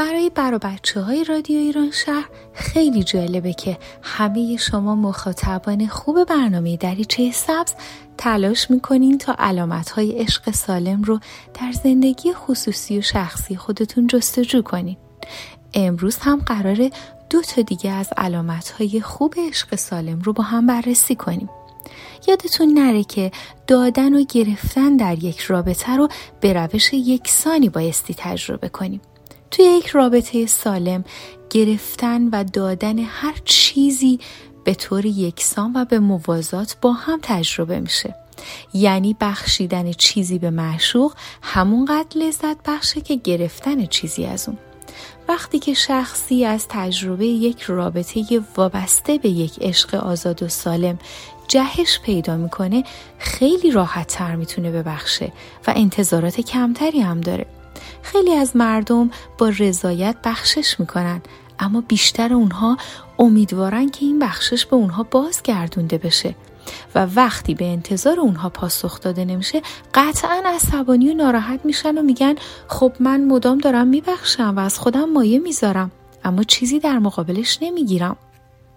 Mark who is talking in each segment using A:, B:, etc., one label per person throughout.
A: برای برا بچه های رادیو ایران شهر خیلی جالبه که همه شما مخاطبان خوب برنامه دریچه سبز تلاش می‌کنین تا علامت های عشق سالم رو در زندگی خصوصی و شخصی خودتون جستجو کنین. امروز هم قراره دو تا دیگه از علامت های خوب عشق سالم رو با هم بررسی کنیم. یادتون نره که دادن و گرفتن در یک رابطه رو به روش یکسانی بایستی تجربه کنیم. توی یک رابطه سالم گرفتن و دادن هر چیزی به طور یکسان و به موازات با هم تجربه میشه. یعنی بخشیدن چیزی به معشوق همونقدر لذت بخشه که گرفتن چیزی از اون. وقتی که شخصی از تجربه یک رابطه وابسته به یک عشق آزاد و سالم جهش پیدا می‌کنه خیلی راحت تر می‌تونه ببخشه و انتظارات کمتری هم داره. خیلی از مردم با رضایت بخشش می‌کنن اما بیشتر اونها امیدوارن که این بخشش به اونها بازگردونده بشه و وقتی به انتظار اونها پاسخ داده نمیشه قطعا عصبانی و ناراحت میشن و میگن خب من مدام دارم میبخشم و از خودم مایه می‌ذارم اما چیزی در مقابلش نمی‌گیرم.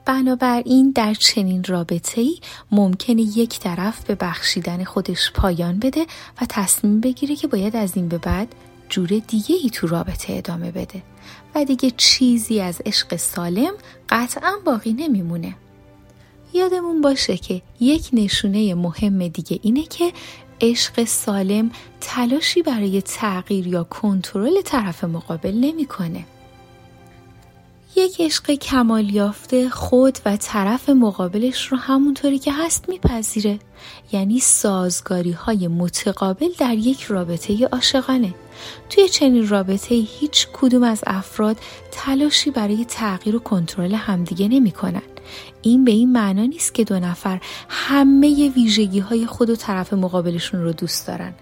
A: بنابراین در چنین رابطه ای ممکنه یک طرف به بخشیدن خودش پایان بده و تصمیم بگیره که باید از این به بعد جور دیگه ای تو رابطه ادامه بده و دیگه چیزی از عشق سالم قطعا باقی نمیمونه یادمون باشه که یک نشونه مهم دیگه اینه که عشق سالم تلاشی برای تغییر یا کنترل طرف مقابل نمی‌کنه. یک عشق کمال یافته خود و طرف مقابلش رو همونطوری که هست میپذیره. یعنی سازگاری های متقابل در یک رابطه عاشقانه. توی چنین رابطه هیچ کدوم از افراد تلاشی برای تغییر و کنترل همدیگه نمی کنن. این به این معنا نیست که دو نفر همه ویژگی های خود و طرف مقابلشون رو دوست دارن.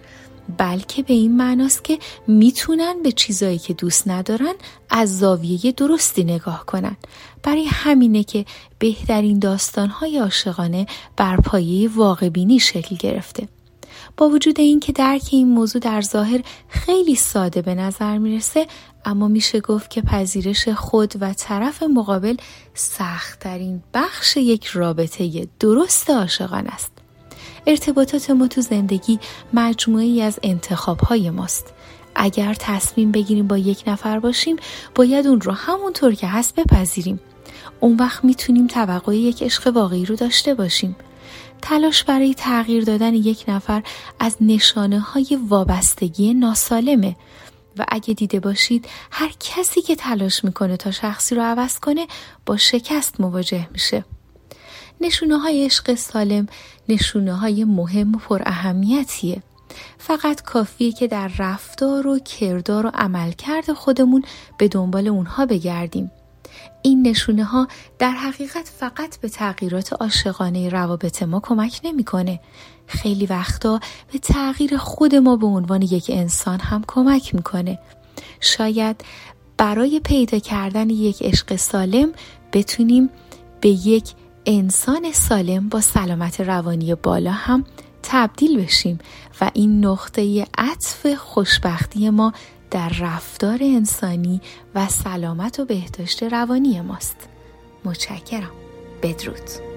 A: بلکه به این معناست که می‌تونن به چیزایی که دوست ندارن از زاویه درستی نگاه کنن. برای همینه که بهترین داستانهای عاشقانه بر پایه واقع بینی شکل گرفته. با وجود اینکه درک این موضوع در ظاهر خیلی ساده به نظر می‌رسه اما میشه گفت که پذیرش خود و طرف مقابل سختترین بخش یک رابطه درست عاشقان است. ارتباطات ما تو زندگی مجموعی از انتخاب های ماست. اگر تصمیم بگیریم با یک نفر باشیم باید اون رو همونطور که هست بپذیریم. اون وقت می‌تونیم توقع یک عشق واقعی رو داشته باشیم. تلاش برای تغییر دادن یک نفر از نشانه های وابستگی ناسالمه. و اگه دیده باشید هر کسی که تلاش می‌کنه تا شخصی رو عوض کنه با شکست مواجه میشه. نشونه های عشق سالم نشونه های مهم و پر اهمیتیه فقط کافیه که در رفتار و کردار و عملکرد خودمون به دنبال اونها بگردیم این نشونه ها در حقیقت فقط به تغییرات عاشقانه روابط ما کمک نمی‌کنه. خیلی وقتا به تغییر خود ما به عنوان یک انسان هم کمک می‌کنه. شاید برای پیدا کردن یک عشق سالم بتونیم به یک انسان سالم با سلامت روانی بالا هم تبدیل بشیم و این نقطه عطف خوشبختی ما در رفتار انسانی و سلامت و بهداشت روانی ماست. متشکرم. بدرود.